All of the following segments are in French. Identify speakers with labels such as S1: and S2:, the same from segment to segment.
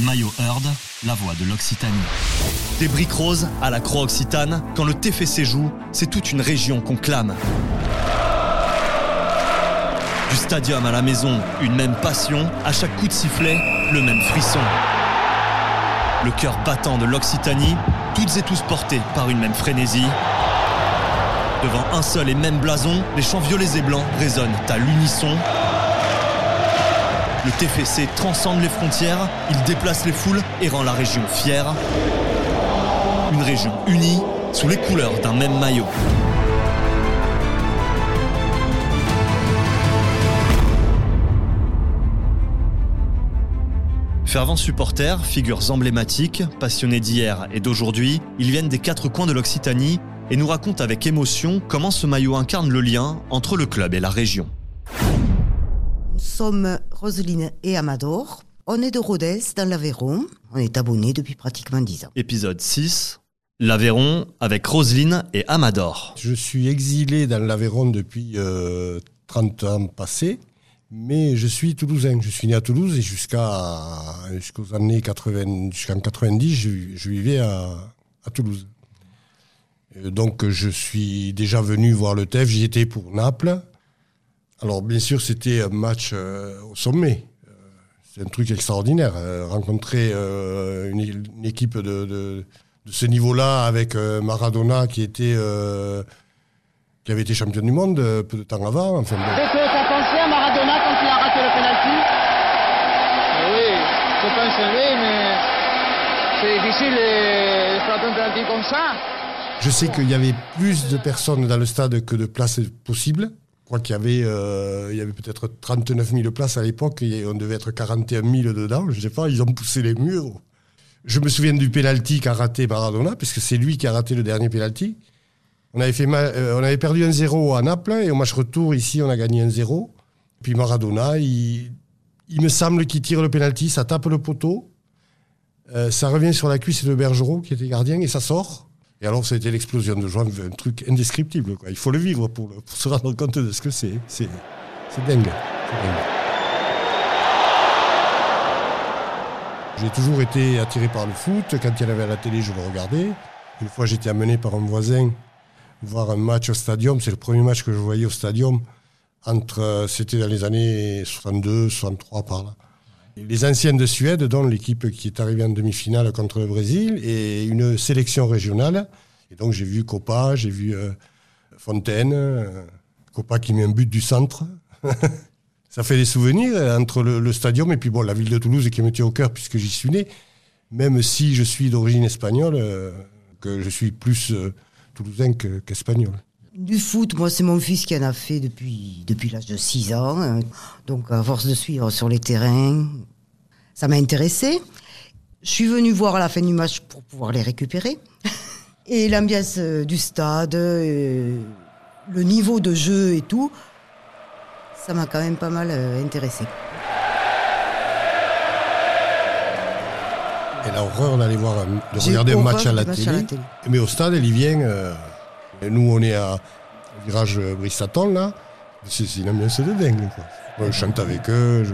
S1: Maillot Heard, la voix de l'Occitanie.
S2: Des briques roses à la croix occitane, quand le TFC joue, c'est toute une région qu'on clame. Du stadium à la maison, une même passion, à chaque coup de sifflet, le même frisson. Le cœur battant de l'Occitanie, toutes et tous portés par une même frénésie. Devant un seul et même blason, les chants violets et blancs résonnent à l'unisson. Le TFC transcende les frontières, il déplace les foules et rend la région fière. Une région unie sous les couleurs d'un même maillot. Fervents supporters, figures emblématiques, passionnés d'hier et d'aujourd'hui, ils viennent des quatre coins de l'Occitanie et nous racontent avec émotion comment ce maillot incarne le lien entre le club et la région.
S3: Nous sommes Roseline et Amador. On est de Rodez, dans l'Aveyron. On est abonnés depuis pratiquement 10 ans.
S2: Épisode 6, l'Aveyron avec Roselyne et Amador.
S4: Je suis exilé dans l'Aveyron depuis euh, 30 ans passés, mais je suis toulousain. Je suis né à Toulouse et jusqu'à jusqu'aux années 80, jusqu'en 90, je, je vivais à, à Toulouse. Euh, Donc je suis déjà venu voir le TEF, j'y étais pour Naples. Alors bien sûr c'était un match euh, au sommet. Euh, C'est un truc extraordinaire. euh, rencontrer euh, une, une équipe de, de- de ce niveau-là avec euh, Maradona qui était euh, qui avait été champion du monde peu de temps avant. Enfin, bon.
S5: Qu'est-ce que t'as pensé à Maradona quand il a raté le penalty
S6: Oui, je pense oui, mais c'est difficile de de faire un penalty comme ça.
S4: Je sais qu'il y avait plus de personnes dans le stade que de places possibles. Crois qu'il y avait, euh, avait peut-être 39 000 places à l'époque et on devait être 41 000 dedans. Je sais pas, ils ont poussé les murs. Je me souviens du penalty qu'a raté Maradona, puisque c'est lui qui a raté le dernier penalty. On avait, fait euh, on avait perdu 1-0 à Naples et au match retour, ici, on a gagné 1-0. Puis Maradona, il, me semble qu'il tire le penalty, ça tape le poteau. Euh, ça revient sur la cuisse de Bergerot, qui était gardien, et ça sort. Et alors, ça a été l'explosion de joie, un truc indescriptible. Quoi. Il faut le vivre pour, se rendre compte de ce que c'est. C'est c'est dingue. C'est dingue. J'ai toujours été attiré par le foot. Quand il y en avait à la télé, je le regardais. Une fois, j'étais amené par un voisin voir un match au stadium. C'est le premier match que je voyais au stadium. Entre, euh, c'était dans les années 62, 63 par là. Les anciennes de Suède, dont l'équipe qui est arrivée en demi-finale contre le Brésil, et une sélection régionale. Et donc j'ai vu Copa, j'ai vu euh, Fontaine, euh, Copa qui met un but du centre. Ça fait des souvenirs euh, entre le, le stadium et puis bon, la ville de Toulouse qui me tient au cœur puisque j'y suis né. Même si je suis d'origine espagnole, que je suis plus toulousain que- qu'espagnol.
S3: Du foot, moi, c'est mon fils qui en a fait depuis, depuis l'âge de 6 ans. hein. Donc, à force de suivre sur les terrains, ça m'a intéressé. Je suis venu voir à la fin du match pour pouvoir les récupérer. Et l'ambiance euh, du stade, euh, le niveau de jeu et tout, ça m'a quand même pas mal euh, intéressé.
S4: Et l'horreur d'aller voir, de regarder un
S3: horreur
S4: match à la, télé.
S3: à la télé.
S4: Mais au stade, elle y vient. euh, nous, on est à virage euh, Bristaton, là. C'est une ambiance de dingue. Je chante avec eux.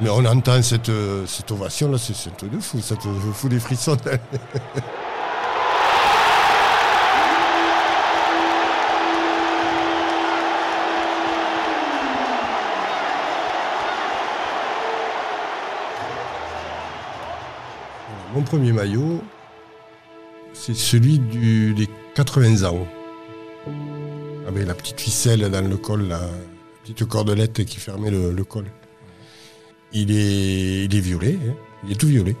S4: Mais on entend cette, euh, cette ovation, là, c'est un truc de fou. Ça te fout des frissons. Mon premier maillot, c'est celui des 80 ans. Avec la petite ficelle dans le col, la petite cordelette qui fermait le, le col. Il est, il est violet, hein. il est tout violet.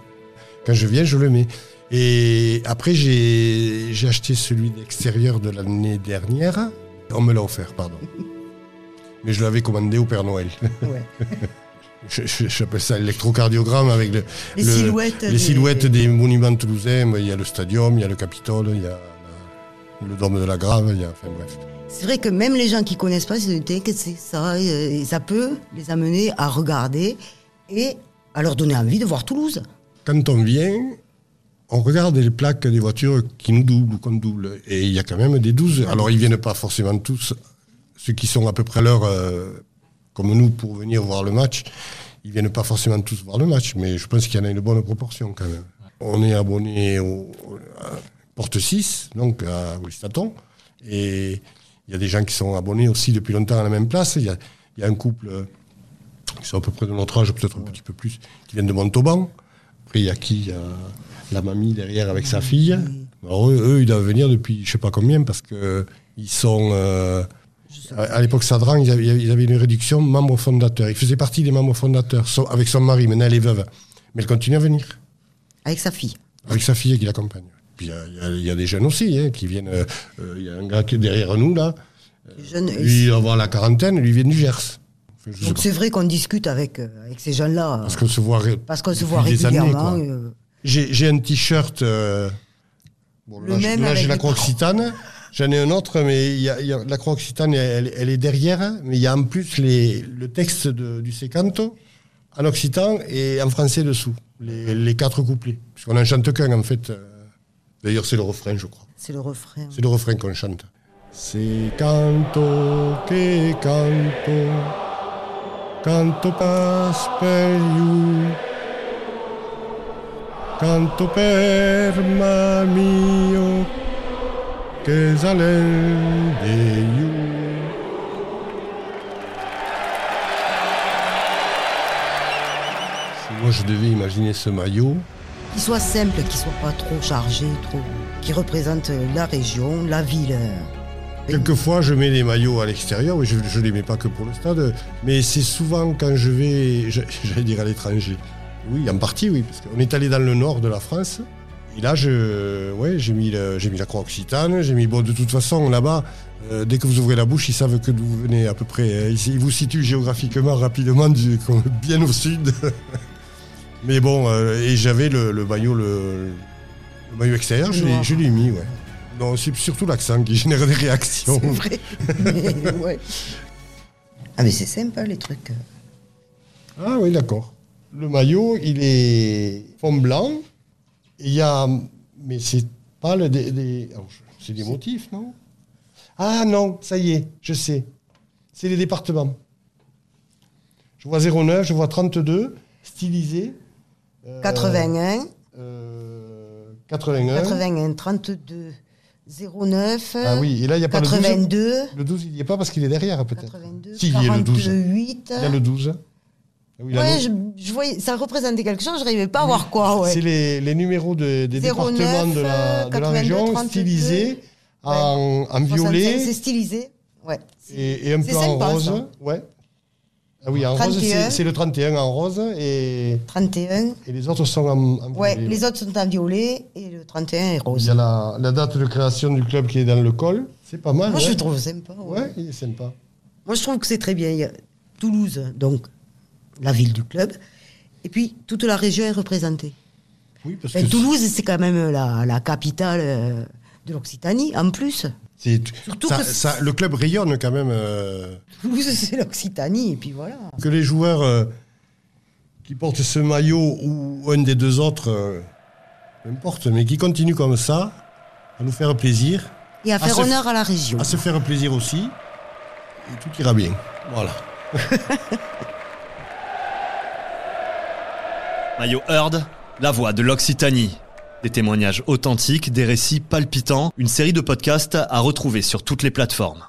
S4: Quand je viens, je le mets. Et après, j'ai acheté celui d'extérieur de l'année dernière. On me l'a offert, pardon. Mais je l'avais commandé au Père Noël.
S3: Ouais.
S4: J'appelle ça l'électrocardiogramme avec le,
S3: Les
S4: le-
S3: silhouettes.
S4: les
S3: des-
S4: silhouettes des monuments toulousains. Il y a le stadium, il y a le Capitole, il y a le dôme de la Grave, il y a, enfin bref.
S3: C'est vrai que même les gens qui connaissent pas, disent que c'est ça, et ça peut les amener à regarder et à leur donner envie de voir Toulouse.
S4: Quand on vient, on regarde les plaques des voitures qui nous doublent ou qu'on double. Et il y a quand même des 12. Alors ils viennent pas forcément tous, ceux qui sont à peu près à l'heure, euh, comme nous, pour venir voir le match. ils viennent pas forcément tous voir le match, mais je pense qu'il y en a une bonne proportion quand même. On est abonné au, à Porte 6, donc à Wistaton, et il y a des gens qui sont abonnés aussi depuis longtemps à la même place. Il y a, il y a un couple euh, qui sont à peu près de notre âge, peut-être un petit peu plus, qui viennent de Montauban. Après, il y a qui? Il y a la mamie derrière avec sa fille. Alors, eux, eux, ils doivent venir depuis je sais pas combien parce que ils sont. euh, à à l'époque Sadran, ils avaient, ils avaient une réduction membre fondateur. Ils faisaient partie des membres fondateurs avec son mari. Maintenant, elle est veuve. Mais elle continue à venir
S3: Avec sa fille.
S4: avec sa fille qui l'accompagne. Puis il y a- y, des jeunes aussi hein, qui viennent. euh, euh, Il y a un gars qui est derrière nous là.
S3: Les jeunes-
S4: Lui, il va avoir la quarantaine. Lui, il vient du Gers. Je
S3: Donc c'est vrai qu'on discute avec, euh, avec ces jeunes-là.
S4: Parce qu'on se voit,
S3: Parce qu'on se voit régulièrement. euh,
S4: J'ai un t-shirt. euh, bon, là, j'ai la croix occitane. J'en ai un autre, mais il y a, il y a- la croix occitane, elle, elle est derrière. Mais il y a en plus les, le texte de- du sécanto en occitan et en français dessous. Les, les quatre couplets. Puisqu'on n'en chante qu'un, en fait. D'ailleurs, c'est le refrain, je crois.
S3: C'est le refrain.
S4: C'est le refrain qu'on chante. C'est canto que canto, canto pas per you, canto per ma mio, che salen de you. Si moi je devais imaginer ce maillot,
S3: Qu'il soit simple, qu'il soit pas trop chargé, trop. qui représente la région, la ville. euh,
S4: Quelquefois, je mets des maillots à l'extérieur, mais je ne les mets pas que pour le stade. Mais c'est souvent quand je vais, j'allais dire à l'étranger. Oui, en partie, oui, parce qu'on est allé dans le nord de la France. Et là, je, ouais, j'ai mis, j'ai mis la croix occitane. J'ai mis, bon, de toute façon, là-bas, euh, dès que vous ouvrez la bouche, ils savent que vous venez à peu près. Ils, vous situent géographiquement rapidement, bien au sud. Mais bon, euh, et j'avais le, le maillot, le, le maillot extérieur, je l'ai,
S3: Noir.
S4: je l'ai mis, ouais. Non, c'est surtout l'accent qui génère des réactions.
S3: C'est vrai. Mais, ouais. Ah, mais c'est sympa les trucs.
S4: Ah oui, d'accord. Le maillot, il est fond blanc. Il y a. Mais c'est pas le. Des, des- je- c'est des motifs, non? Ah non, ça y est, je sais. C'est les départements. Je vois 09, je vois 32, stylisé. Euh,
S3: 81,
S4: euh, 81.
S3: 81, 32, 09.
S4: Ah oui, et là, il n'y a pas le
S3: 82,
S4: 12. Le 12, il n'y est pas parce qu'il est derrière, peut-être.
S3: 82,
S4: Si, il y a le 12.
S3: 48.
S4: Il y a le 12. Ah oui,
S3: Ouais, je, je voyais, ça représentait quelque chose, je n'arrivais pas à voir quoi. Ouais.
S4: C'est les, les numéros de- des
S3: 09,
S4: départements de la, de la
S3: 82,
S4: région
S3: 32,
S4: stylisés en, en
S3: 65, C'est
S4: violet
S3: stylisé. Ouais.
S4: et, et un peu en
S3: sympa,
S4: rose.
S3: ça.
S4: Ouais. Ah oui, en
S3: 31.
S4: rose, c'est- le 31 en rose et,
S3: 31.
S4: et les autres sont en, en
S3: Ouais,
S4: violet.
S3: les autres sont en violet et le 31 est
S4: Il y
S3: rose.
S4: a la, la date de création du club qui est dans le col. C'est pas mal.
S3: Moi,
S4: ouais.
S3: je le trouve sympa. ouais.
S4: Ouais, il est sympa.
S3: Moi, je trouve que c'est très bien. Il y a Toulouse, donc la ville du club, et puis toute la région est représentée.
S4: Oui, parce
S3: Ben,
S4: que
S3: Toulouse, c'est quand même la, la capitale euh, de l'Occitanie, en plus.
S4: c'est-
S3: Surtout
S4: ça-
S3: que
S4: ça- le club rayonne quand même. euh,
S3: Toulouse, c'est l'Occitanie, et puis voilà.
S4: que les joueurs euh, qui portent ce maillot ou un des deux autres, euh, peu importe, mais qui continuent comme ça, à nous faire plaisir,
S3: Et à faire honneur à la région.
S4: à se faire plaisir aussi, et tout ira bien. Voilà.
S2: Maillot Heard, la voix de l'Occitanie. Des témoignages authentiques, des récits palpitants, une série de podcasts à retrouver sur toutes les plateformes.